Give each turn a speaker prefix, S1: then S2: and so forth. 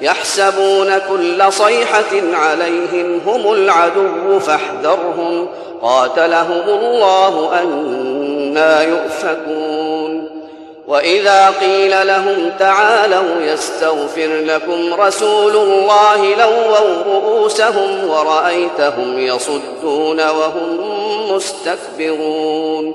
S1: يحسبون كل صيحة عليهم هم العدو فاحذرهم. قاتلهم الله أنا يؤفكون. وإذا قيل لهم تعالوا يستغفر لكم رسول الله لووا رؤوسهم ورأيتهم يصدون وهم مستكبرون.